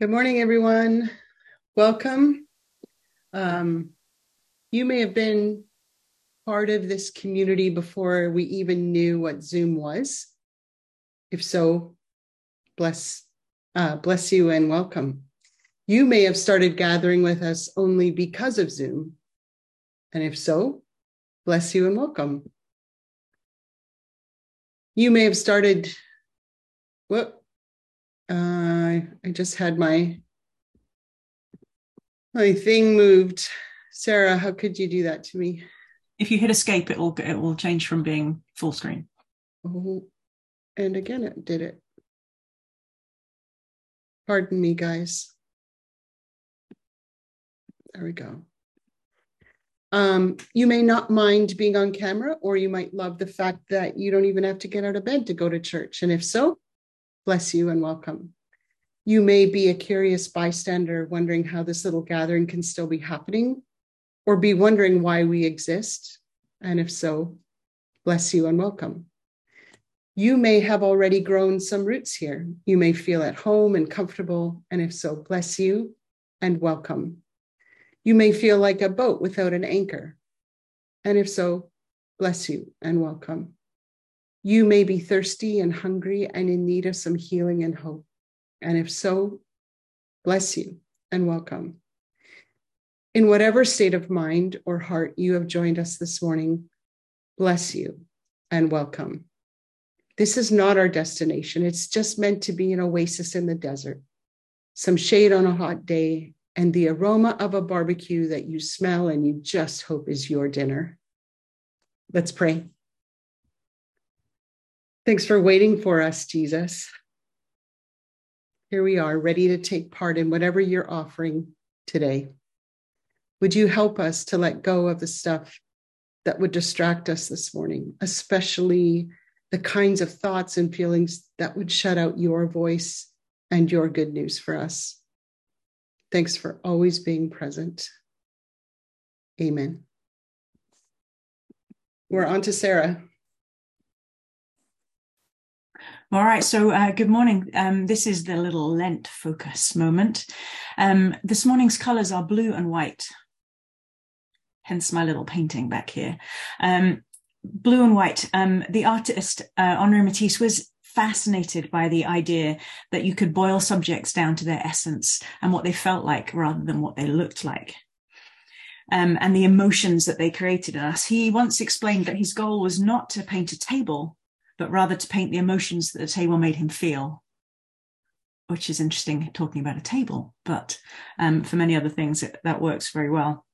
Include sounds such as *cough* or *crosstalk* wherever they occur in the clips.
Good morning, everyone. Welcome. Um, you may have been part of this community before we even knew what Zoom was. If so, bless, uh, bless you and welcome. You may have started gathering with us only because of Zoom. And if so, bless you and welcome. You may have started, whoop, uh, I just had my my thing moved. Sarah, how could you do that to me? If you hit escape, it will it will change from being full screen. Oh, and again, it did it. Pardon me, guys. There we go. Um, you may not mind being on camera, or you might love the fact that you don't even have to get out of bed to go to church. And if so, bless you and welcome. You may be a curious bystander wondering how this little gathering can still be happening, or be wondering why we exist. And if so, bless you and welcome. You may have already grown some roots here. You may feel at home and comfortable. And if so, bless you and welcome. You may feel like a boat without an anchor. And if so, bless you and welcome. You may be thirsty and hungry and in need of some healing and hope. And if so, bless you and welcome. In whatever state of mind or heart you have joined us this morning, bless you and welcome. This is not our destination. It's just meant to be an oasis in the desert, some shade on a hot day, and the aroma of a barbecue that you smell and you just hope is your dinner. Let's pray. Thanks for waiting for us, Jesus. Here we are, ready to take part in whatever you're offering today. Would you help us to let go of the stuff that would distract us this morning, especially the kinds of thoughts and feelings that would shut out your voice and your good news for us? Thanks for always being present. Amen. We're on to Sarah. All right, so uh, good morning. Um, this is the little Lent focus moment. Um, this morning's colours are blue and white, hence my little painting back here. Um, blue and white. Um, the artist uh, Henri Matisse was fascinated by the idea that you could boil subjects down to their essence and what they felt like rather than what they looked like. Um, and the emotions that they created in us. He once explained that his goal was not to paint a table, but rather to paint the emotions that the table made him feel, which is interesting talking about a table, but um, for many other things, it, that works very well.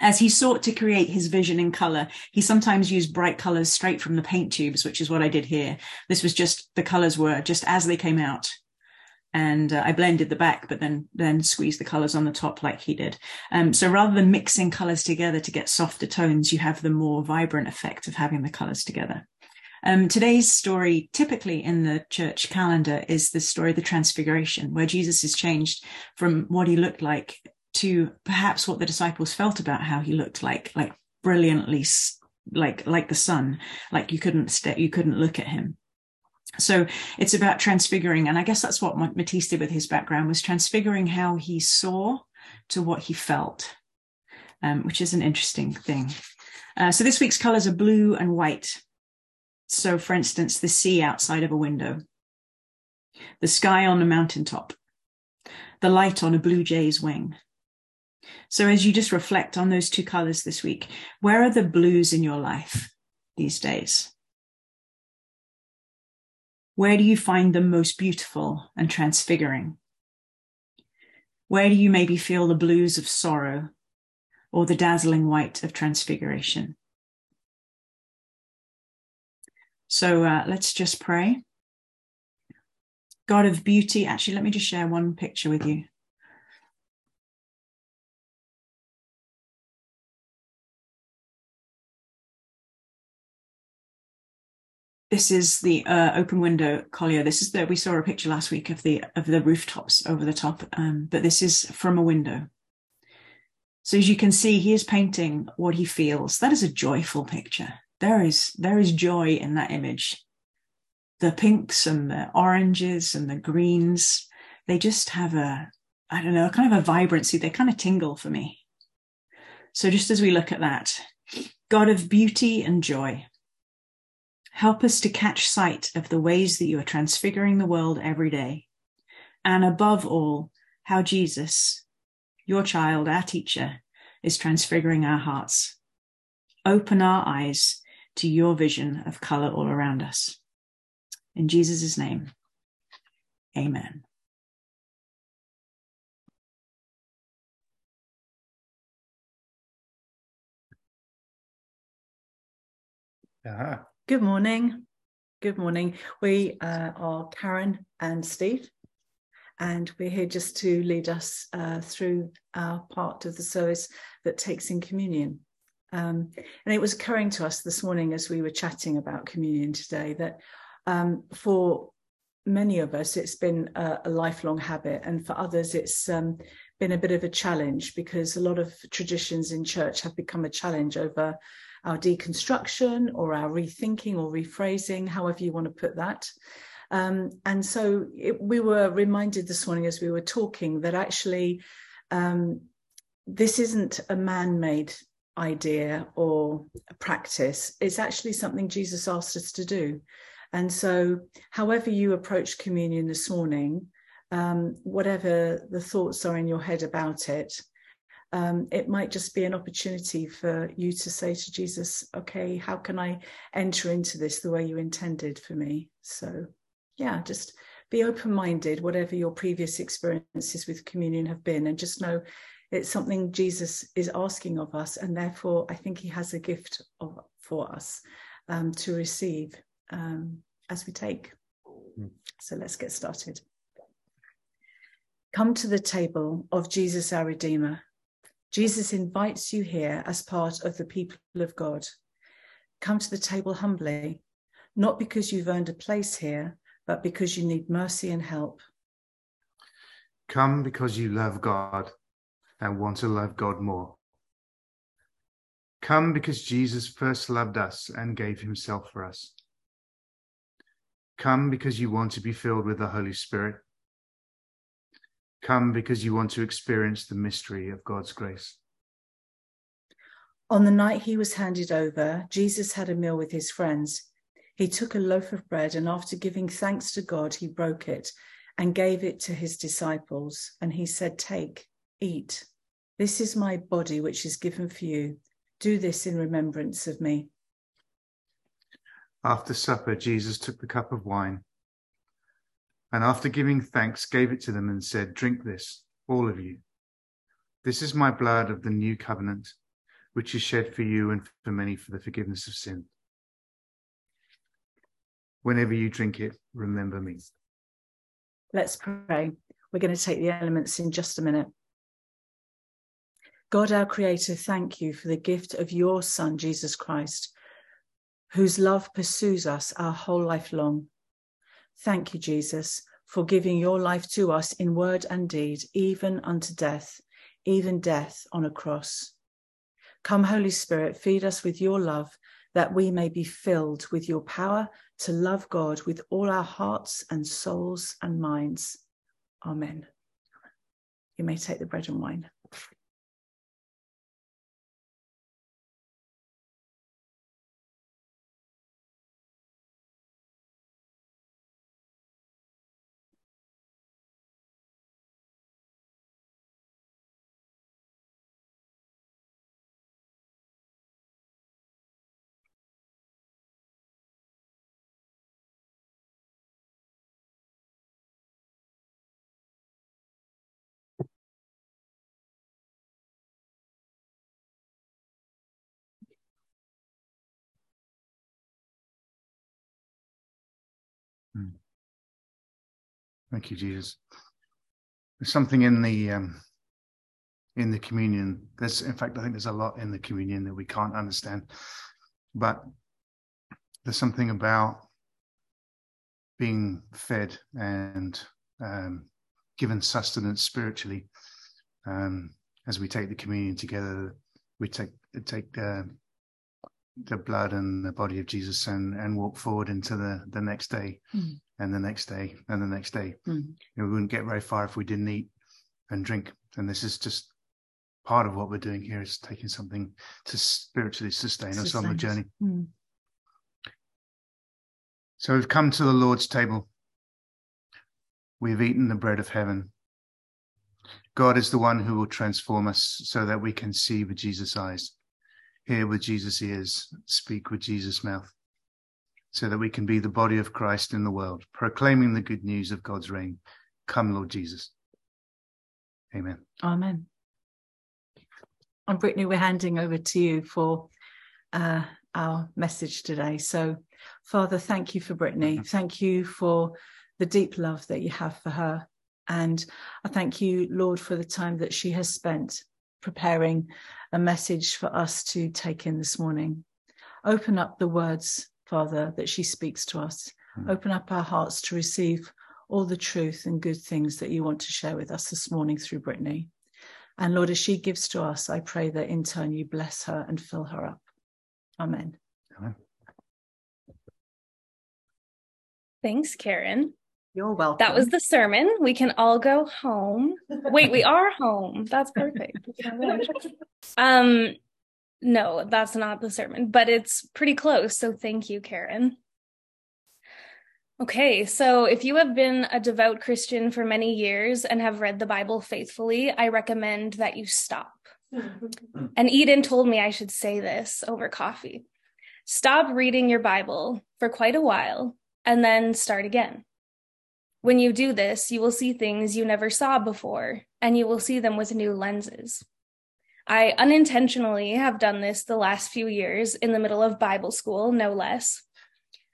As he sought to create his vision in color, he sometimes used bright colors straight from the paint tubes, which is what I did here. This was just the colors were just as they came out. And uh, I blended the back, but then then squeezed the colors on the top like he did. Um, so rather than mixing colors together to get softer tones, you have the more vibrant effect of having the colors together. Um, today's story, typically in the church calendar, is the story of the Transfiguration, where Jesus is changed from what he looked like to perhaps what the disciples felt about how he looked like, like brilliantly, like like the sun, like you couldn't stay, you couldn't look at him. So it's about transfiguring, and I guess that's what Matisse did with his background was transfiguring how he saw to what he felt, um, which is an interesting thing. Uh, so this week's colors are blue and white. So, for instance, the sea outside of a window, the sky on a mountaintop, the light on a blue jay's wing. So, as you just reflect on those two colors this week, where are the blues in your life these days? Where do you find them most beautiful and transfiguring? Where do you maybe feel the blues of sorrow or the dazzling white of transfiguration? So uh, let's just pray. God of beauty, actually, let me just share one picture with you. This is the uh, open window Collioure. This is the we saw a picture last week of the of the rooftops over the top, um, but this is from a window. So as you can see, he is painting what he feels. That is a joyful picture there is there is joy in that image the pinks and the oranges and the greens they just have a I don't know, kind of a vibrancy. They kind of tingle for me. So just as we look at that, God of beauty and joy, help us to catch sight of the ways that you are transfiguring the world every day. And above all, how Jesus, your child, our teacher, is transfiguring our hearts. Open our eyes to your vision of color all around us. In Jesus' name, amen. Uh-huh. Good morning. Good morning. We uh, are Karen and Steve, and we're here just to lead us uh, through our part of the service that takes in communion. Um, and it was occurring to us this morning as we were chatting about communion today that um, for many of us it's been a, a, lifelong habit, and for others it's um, been a bit of a challenge because a lot of traditions in church have become a challenge over our deconstruction or our rethinking or rephrasing, however you want to put that. Um, and so it, we were reminded this morning as we were talking that actually um, this isn't a man made idea or practice, it's actually something Jesus asked us to do. And so, however you approach communion this morning, um, whatever the thoughts are in your head about it, um, it might just be an opportunity for you to say to Jesus, okay, how can I enter into this the way you intended for me? So, yeah, just be open minded, whatever your previous experiences with communion have been, and just know it's something Jesus is asking of us. And therefore, I think he has a gift of, for us um, to receive um, as we take. Mm. So, let's get started. Come to the table of Jesus, our Redeemer Jesus invites you here as part of the people of God. Come to the table humbly, not because you've earned a place here, but because you need mercy and help. Come because you love God and want to love God more. Come because Jesus first loved us and gave himself for us. Come because you want to be filled with the Holy Spirit Come because you want to experience the mystery of God's grace. On the night he was handed over, Jesus had a meal with his friends. He took a loaf of bread and, after giving thanks to God, he broke it and gave it to his disciples. And he said, Take, eat. This is my body, which is given for you. Do this in remembrance of me. After supper, Jesus took the cup of wine and after giving thanks, gave it to them and said, Drink this, all of you. This is my blood of the new covenant, which is shed for you and for many for the forgiveness of sin. Whenever you drink it, remember me. Let's pray. We're going to take the elements in just a minute. God, our Creator, thank you for the gift of your Son, Jesus Christ, whose love pursues us our whole life long. Thank you, Jesus, for giving your life to us in word and deed, even unto death, even death on a cross. Come, Holy Spirit, feed us with your love, that we may be filled with your power to love God with all our hearts and souls and minds. Amen. You may take the bread and wine. Thank you, Jesus. There's something in the um, in the communion. There's, in fact, I think there's a lot in the communion that we can't understand, but there's something about being fed and um, given sustenance spiritually um, as we take the communion together. We take take the blood and the body of Jesus and and walk forward into the the next day mm. And the next day and the next day. Mm. You know, we wouldn't get very far if we didn't eat and drink. And this is just part of what we're doing here is taking something to spiritually sustain, sustain us on the journey. Mm. So we've come to the Lord's table. We've eaten the bread of heaven. God is the one who will transform us so that we can see with Jesus' eyes, hear with Jesus' ears, speak with Jesus' mouth, so that we can be the body of Christ in the world, proclaiming the good news of God's reign. Come, Lord Jesus. Amen. Amen. And Brittany, we're handing over to you for uh, our message today. So, Father, thank you for Brittany. Mm-hmm. Thank you for the deep love that you have for her. And I thank you, Lord, for the time that she has spent preparing a message for us to take in this morning. Open up the words, Father, that she speaks to us. Mm. Open up our hearts to receive all the truth and good things that you want to share with us this morning through Brittany. And Lord, as she gives to us, I pray that in turn you bless her and fill her up. Amen. Amen. Thanks, Karen. You're welcome. That was the sermon. We can all go home. Wait, we *laughs* are home. That's perfect. *laughs* um, no, that's not the sermon, but it's pretty close. So thank you, Karen. Okay, so if you have been a devout Christian for many years and have read the Bible faithfully, I recommend that you stop. *laughs* and Eden told me I should say this over coffee. Stop reading your Bible for quite a while and then start again. When you do this, you will see things you never saw before, and you will see them with new lenses. I unintentionally have done this the last few years in the middle of Bible school, no less.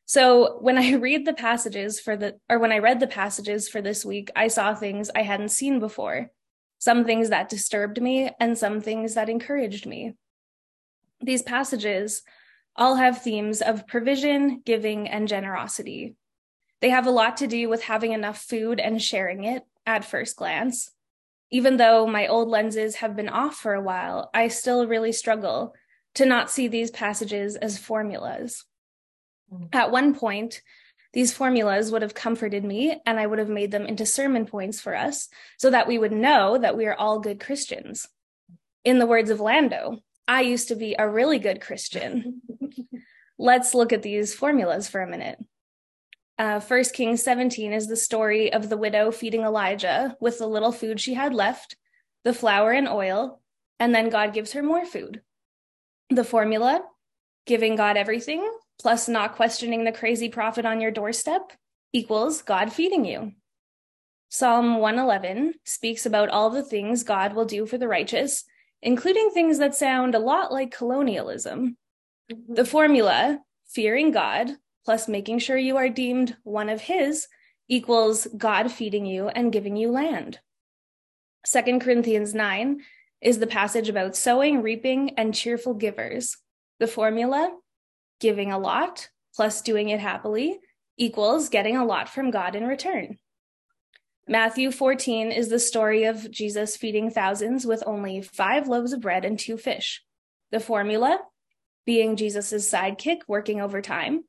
So when I *laughs* read the passages for the, or when I read the passages for this week, I saw things I hadn't seen before, some things that disturbed me and some things that encouraged me. These passages all have themes of provision, giving, and generosity. They have a lot to do with having enough food and sharing it at first glance. Even though my old lenses have been off for a while, I still really struggle to not see these passages as formulas. Mm. At one point, these formulas would have comforted me and I would have made them into sermon points for us so that we would know that we are all good Christians. In the words of Lando, I used to be a really good Christian. *laughs* Let's look at these formulas for a minute. Uh, 1 Kings 17 is the story of the widow feeding Elijah with the little food she had left, the flour and oil, and then God gives her more food. The formula giving God everything plus not questioning the crazy prophet on your doorstep equals God feeding you. Psalm 111 speaks about all the things God will do for the righteous, including things that sound a lot like colonialism. The formula, fearing God plus making sure you are deemed one of His, equals God feeding you and giving you land. 2 Corinthians 9 is the passage about sowing, reaping, and cheerful givers. The formula, giving a lot plus doing it happily equals getting a lot from God in return. Matthew 14 is the story of Jesus feeding thousands with only five loaves of bread and two fish. The formula being Jesus' sidekick working overtime,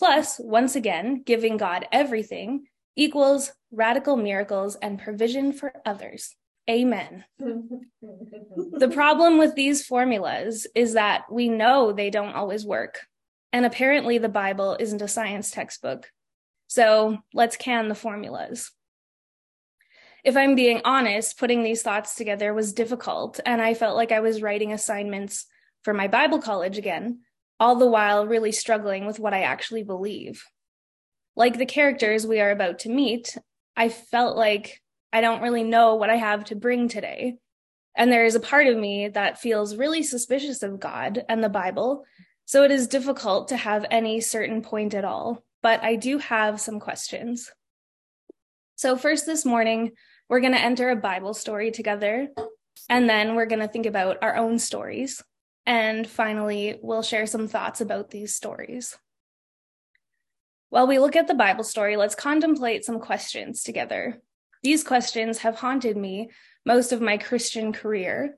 plus, once again, giving God everything equals radical miracles and provision for others. Amen. the problem with these formulas is that we know they don't always work. And apparently, the Bible isn't a science textbook. So let's can the formulas. If I'm being honest, putting these thoughts together was difficult, and I felt like I was writing assignments for my Bible college again, all the while really struggling with what I actually believe. Like the characters we are about to meet, I felt like I don't really know what I have to bring today. And there is a part of me that feels really suspicious of God and the Bible so it is difficult to have any certain point at all, but I do have some questions. So, first this morning, we're going to enter a Bible story together, and then we're going to think about our own stories. And finally, we'll share some thoughts about these stories. While we look at the Bible story, let's contemplate some questions together. These questions have haunted me most of my Christian career,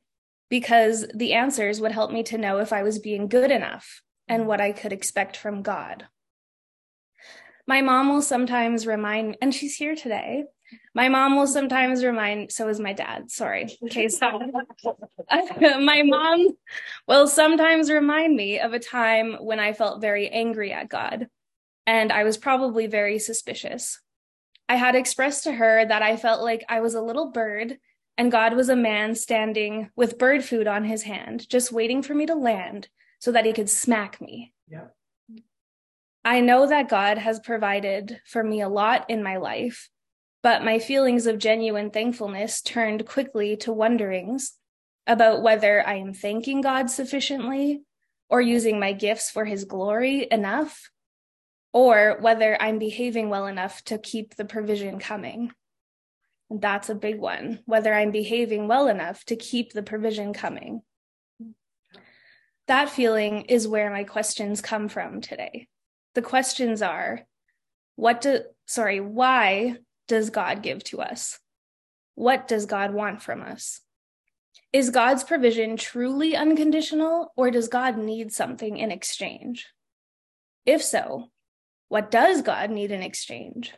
because the answers would help me to know if I was being good enough and what I could expect from God. My mom will sometimes remind, and she's here today. My mom will sometimes remind, so is my dad. Sorry. Okay, so *laughs* my mom will sometimes remind me of a time when I felt very angry at God, and I was probably very suspicious. I had expressed to her that I felt like I was a little bird and God was a man standing with bird food on his hand, just waiting for me to land so that he could smack me. Yeah. I know that God has provided for me a lot in my life, but my feelings of genuine thankfulness turned quickly to wonderings about whether I am thanking God sufficiently or using my gifts for his glory enough, or whether I'm behaving well enough to keep the provision coming. And that's a big one, whether I'm behaving well enough to keep the provision coming. That feeling is where my questions come from today. The questions are what do, sorry, why does God give to us? What does God want from us? Is God's provision truly unconditional, or does God need something in exchange? If so, what does God need in exchange?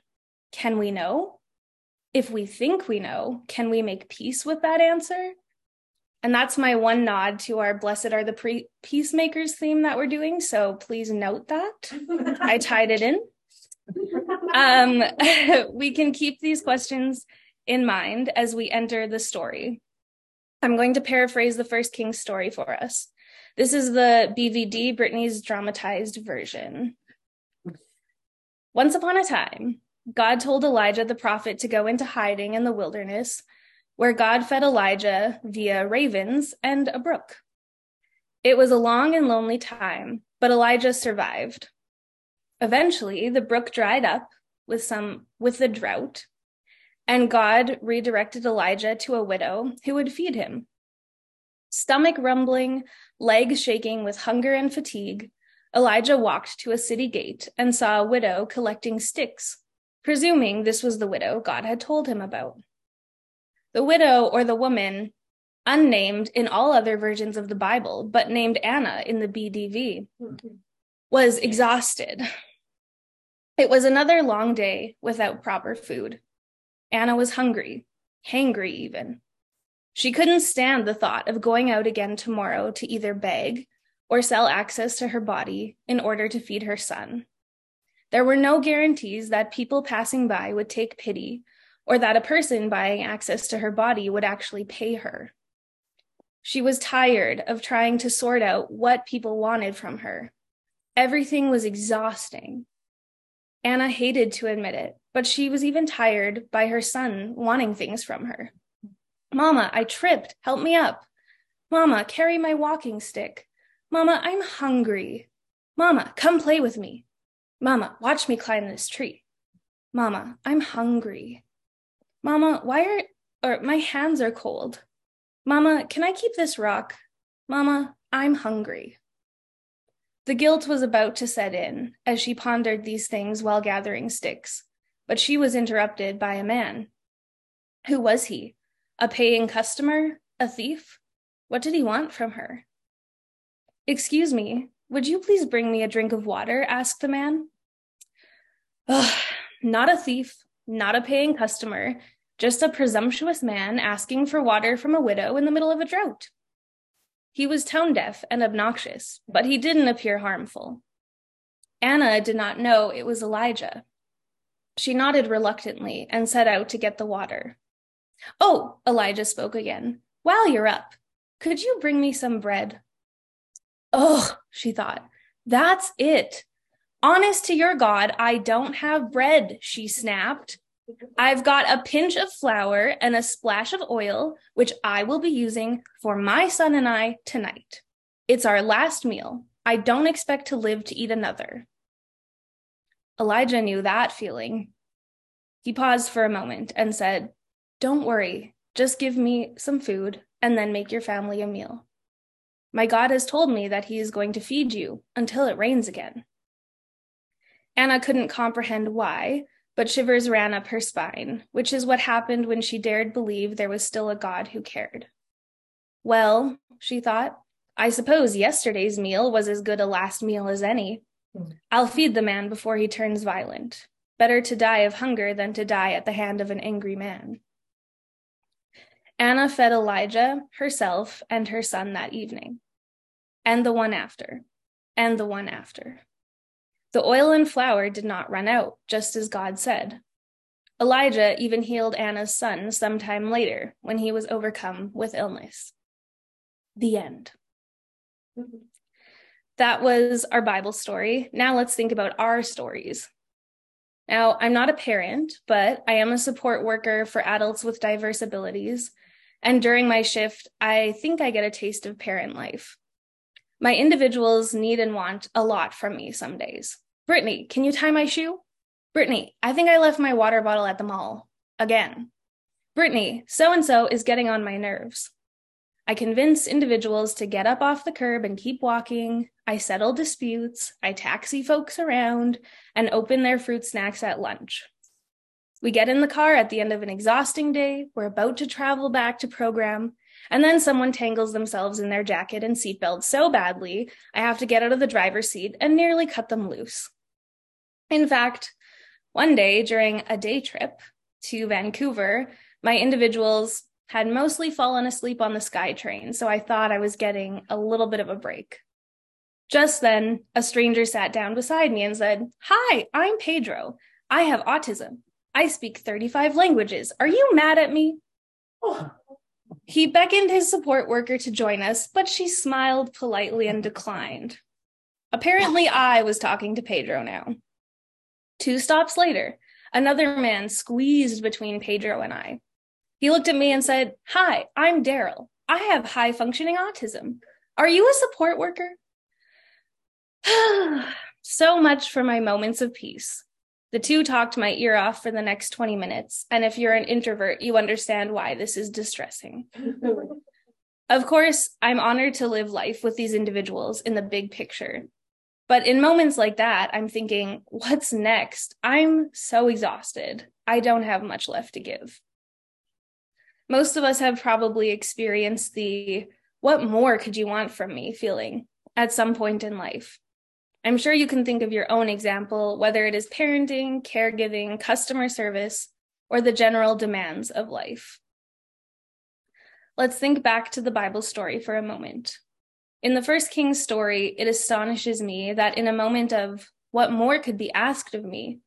Can we know? If we think we know, can we make peace with that answer? And that's my one nod to our Blessed are the pre- Peacemakers theme that we're doing. So please note that. *laughs* I tied it in. Um, *laughs* we can keep these questions in mind as we enter the story. I'm going to paraphrase the first King's story for us. This is the BVD, Brittany's dramatized version. Once upon a time, God told Elijah the prophet to go into hiding in the wilderness, where God fed Elijah via ravens and a brook. It was a long and lonely time, but Elijah survived. Eventually, the brook dried up with some with the drought, and God redirected Elijah to a widow who would feed him. Stomach rumbling, legs shaking with hunger and fatigue, Elijah walked to a city gate and saw a widow collecting sticks presuming this was the widow God had told him about. The widow or the woman, unnamed in all other versions of the Bible, but named Anna in the BDV, was exhausted. It was another long day without proper food. Anna was hungry, hangry even. She couldn't stand the thought of going out again tomorrow to either beg or sell access to her body in order to feed her son. There were no guarantees that people passing by would take pity or that a person buying access to her body would actually pay her. She was tired of trying to sort out what people wanted from her. Everything was exhausting. Anna hated to admit it, but she was even tired by her son wanting things from her. Mama, I tripped. Help me up. Mama, carry my walking stick. Mama, I'm hungry. Mama, come play with me. Mama, watch me climb this tree. Mama, I'm hungry. Mama, why are or my hands are cold. Mama, can I keep this rock? Mama, I'm hungry. The guilt was about to set in as she pondered these things while gathering sticks, but she was interrupted by a man. Who was he? A paying customer? A thief? What did he want from her? Excuse me, would you please bring me a drink of water? asked the man. Ugh, not a thief, not a paying customer, just a presumptuous man asking for water from a widow in the middle of a drought. He was tone deaf and obnoxious, but he didn't appear harmful. Anna did not know it was Elijah. She nodded reluctantly and set out to get the water. Oh, Elijah spoke again. While you're up, could you bring me some bread? Oh, she thought, that's it. Honest to your God, I don't have bread, she snapped. I've got a pinch of flour and a splash of oil, which I will be using for my son and I tonight. It's our last meal. I don't expect to live to eat another. Elijah knew that feeling. He paused for a moment and said, Don't worry, just give me some food and then make your family a meal. My God has told me that he is going to feed you until it rains again. Anna couldn't comprehend why, but shivers ran up her spine, which is what happened when she dared believe there was still a God who cared. Well, she thought, I suppose yesterday's meal was as good a last meal as any. Hmm. I'll feed the man before he turns violent. Better to die of hunger than to die at the hand of an angry man. Anna fed Elijah, herself, and her son that evening, and the one after, and the one after. The oil and flour did not run out, just as God said. Elijah even healed Anna's son sometime later when he was overcome with illness. The end. That was our Bible story. Now let's think about our stories. Now, I'm not a parent, but I am a support worker for adults with diverse abilities. And during my shift, I think I get a taste of parent life. My individuals need and want a lot from me some days. Brittany, can you tie my shoe? Brittany, I think I left my water bottle at the mall. Again. Brittany, so and so is getting on my nerves. I convince individuals to get up off the curb and keep walking. I settle disputes. I taxi folks around and open their fruit snacks at lunch. We get in the car at the end of an exhausting day. We're about to travel back to program. And then someone tangles themselves in their jacket and seatbelt so badly, I have to get out of the driver's seat and nearly cut them loose. In fact, one day during a day trip to Vancouver, my individuals had mostly fallen asleep on the SkyTrain, so I thought I was getting a little bit of a break. Just then, a stranger sat down beside me and said, Hi, I'm Pedro. I have autism. I speak 35 languages. Are you mad at me? He beckoned his support worker to join us, but she smiled politely and declined. Apparently, I was talking to Pedro now. Two stops later, another man squeezed between Pedro and I. He looked at me and said, Hi, I'm Daryl. I have high functioning autism. Are you a support worker? *sighs* so much for my moments of peace. The two talked my ear off for the next 20 minutes. And if you're an introvert, you understand why this is distressing. *laughs* of course, I'm honored to live life with these individuals in the big picture. But in moments like that, I'm thinking, what's next? I'm so exhausted. I don't have much left to give most of us have probably experienced the what more could you want from me feeling at some point in life. I'm sure you can think of your own example, whether it is parenting, caregiving, customer service, or the general demands of life. Let's think back to the Bible story for a moment. In the first King's story, it astonishes me that in a moment of what more could be asked of me,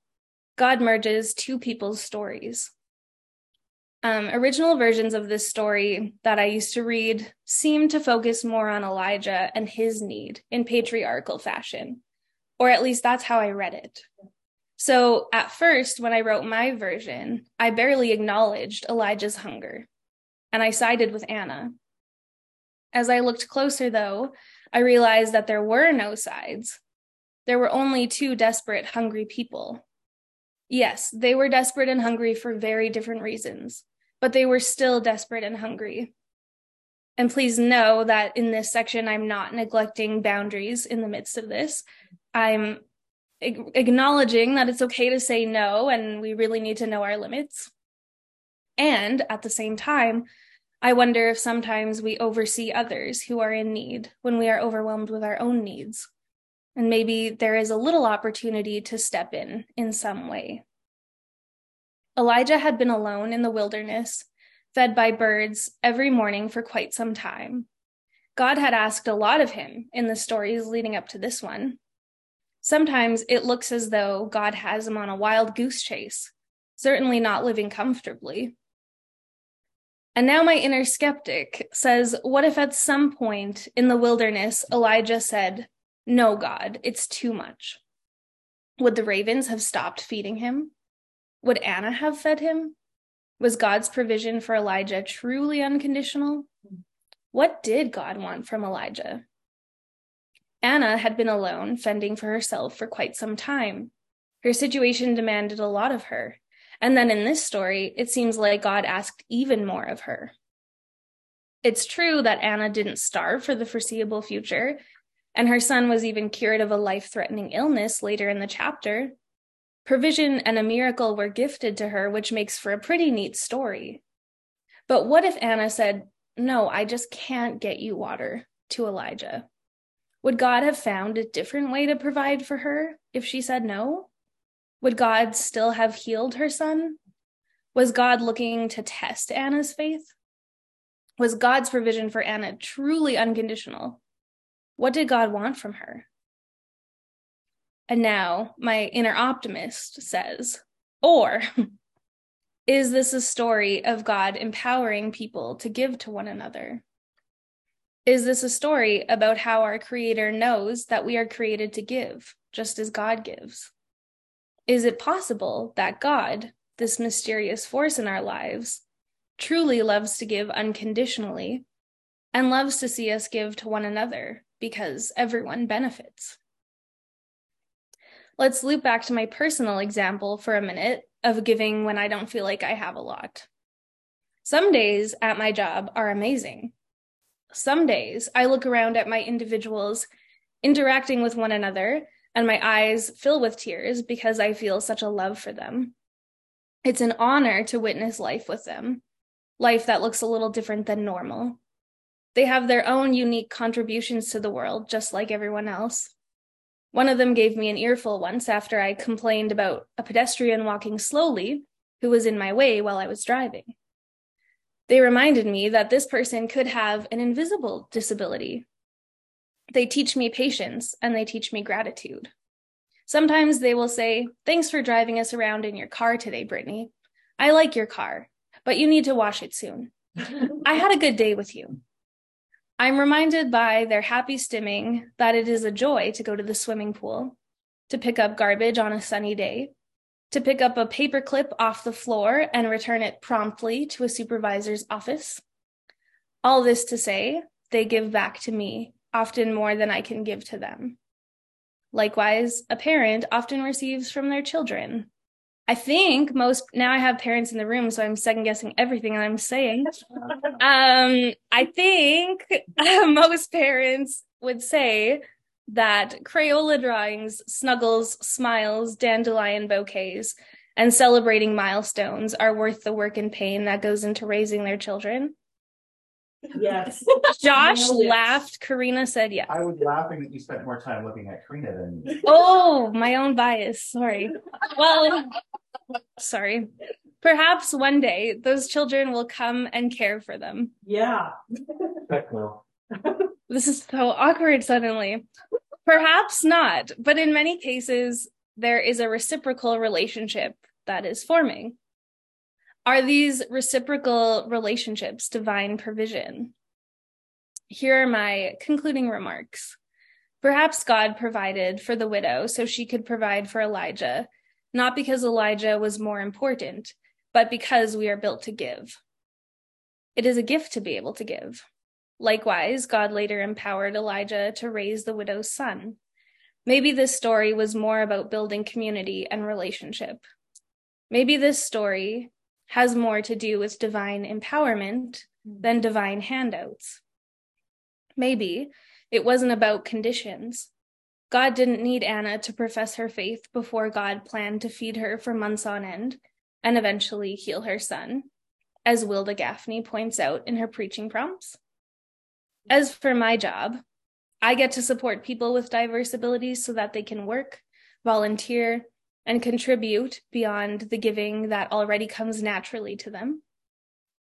God merges two people's stories. Um, original versions of this story that I used to read seem to focus more on Elijah and his need in patriarchal fashion, or at least that's how I read it. So at first, when I wrote my version, I barely acknowledged Elijah's hunger, and I sided with Anna. As I looked closer, though, I realized that there were no sides. There were only two desperate, hungry people Yes, they were desperate and hungry for very different reasons, but they were still desperate and hungry. And please know that in this section, I'm not neglecting boundaries in the midst of this. I'm acknowledging that it's okay to say no, and we really need to know our limits. And at the same time, I wonder if sometimes we oversee others who are in need when we are overwhelmed with our own needs. And maybe there is a little opportunity to step in in some way. Elijah had been alone in the wilderness, fed by birds every morning for quite some time. God had asked a lot of him in the stories leading up to this one. Sometimes it looks as though God has him on a wild goose chase, certainly not living comfortably. And now my inner skeptic says, What if at some point in the wilderness Elijah said, no, God, it's too much. Would the ravens have stopped feeding him? Would Anna have fed him? Was God's provision for Elijah truly unconditional? What did God want from Elijah? Anna had been alone, fending for herself for quite some time. Her situation demanded a lot of her. And then in this story, it seems like God asked even more of her. It's true that Anna didn't starve for the foreseeable future, and her son was even cured of a life threatening illness later in the chapter. Provision and a miracle were gifted to her, which makes for a pretty neat story. But what if Anna said, No, I just can't get you water to Elijah? Would God have found a different way to provide for her if she said no? Would God still have healed her son? Was God looking to test Anna's faith? Was God's provision for Anna truly unconditional? What did God want from her? And now my inner optimist says, or *laughs* is this a story of God empowering people to give to one another? Is this a story about how our Creator knows that we are created to give, just as God gives? Is it possible that God, this mysterious force in our lives, truly loves to give unconditionally and loves to see us give to one another because everyone benefits? Let's loop back to my personal example for a minute of giving when I don't feel like I have a lot. Some days at my job are amazing. Some days I look around at my individuals interacting with one another and my eyes fill with tears because I feel such a love for them. It's an honor to witness life with them, life that looks a little different than normal. They have their own unique contributions to the world, just like everyone else. One of them gave me an earful once after I complained about a pedestrian walking slowly who was in my way while I was driving. They reminded me that this person could have an invisible disability. They teach me patience and they teach me gratitude. Sometimes they will say, Thanks for driving us around in your car today, Brittany. I like your car, but you need to wash it soon. I had a good day with you. I'm reminded by their happy stimming that it is a joy to go to the swimming pool, to pick up garbage on a sunny day, to pick up a paper clip off the floor and return it promptly to a supervisor's office. All this to say, they give back to me, often more than I can give to them. Likewise, a parent often receives from their children. I think most now I have parents in the room, so I'm second guessing everything I'm saying. *laughs* Um, I think *laughs* most parents would say that Crayola drawings, snuggles, smiles, dandelion bouquets, and celebrating milestones are worth the work and pain that goes into raising their children. Yes. *laughs* Josh Nailed it. laughed. Karina said yes. I was laughing that you spent more time looking at Karina than me. Oh, my own bias. Sorry. Well, sorry. Perhaps one day those children will come and care for them. Yeah. Heck no. *laughs* This is so awkward suddenly. Perhaps not, but in many cases, there is a reciprocal relationship that is forming. Are these reciprocal relationships divine provision? Here are my concluding remarks. Perhaps God provided for the widow so she could provide for Elijah, not because Elijah was more important, but because we are built to give. It is a gift to be able to give. Likewise, God later empowered Elijah to raise the widow's son. Maybe this story was more about building community and relationship. Maybe this story has more to do with divine empowerment hmm. than divine handouts. Maybe it wasn't about conditions. God didn't need Anna to profess her faith before God planned to feed her for months on end and eventually heal her son, as Wilda Gafney points out in her preaching prompts. As for my job, I get to support people with diverse abilities so that they can work, volunteer, and contribute beyond the giving that already comes naturally to them.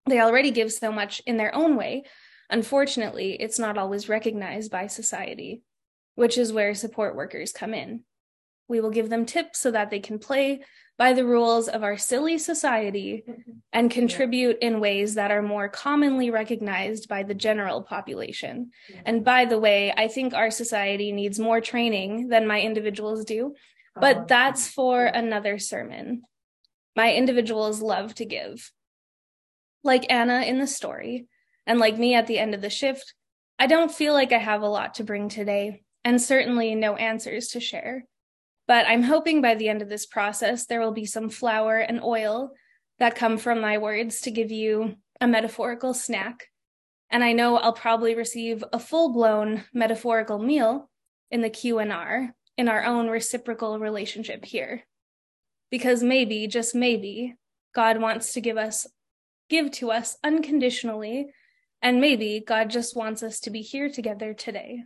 They already give so much in their own way. Unfortunately, it's not always recognized by society, which is where support workers come in. We will give them tips so that they can play by the rules of our silly society *laughs* and contribute in ways that are more commonly recognized by the general population. And by the way, I think our society needs more training than my individuals do, but oh, that's for another sermon. My individuals love to give. Like Anna in the story, and like me at the end of the shift, I don't feel like I have a lot to bring today, and certainly no answers to share. But I'm hoping by the end of this process, there will be some flour and oil that come from my words to give you a metaphorical snack. And I know I'll probably receive a full-blown metaphorical meal in the Q&R in our own reciprocal relationship here. Because maybe, just maybe, God wants to give us give to us unconditionally, and maybe God just wants us to be here together today.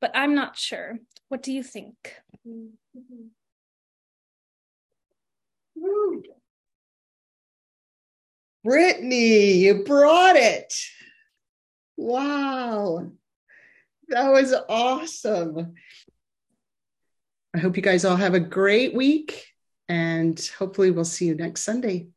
but I'm not sure. What do you think? Brittany, you brought it. Wow. That was awesome. I hope you guys all have a great week and hopefully we'll see you next Sunday.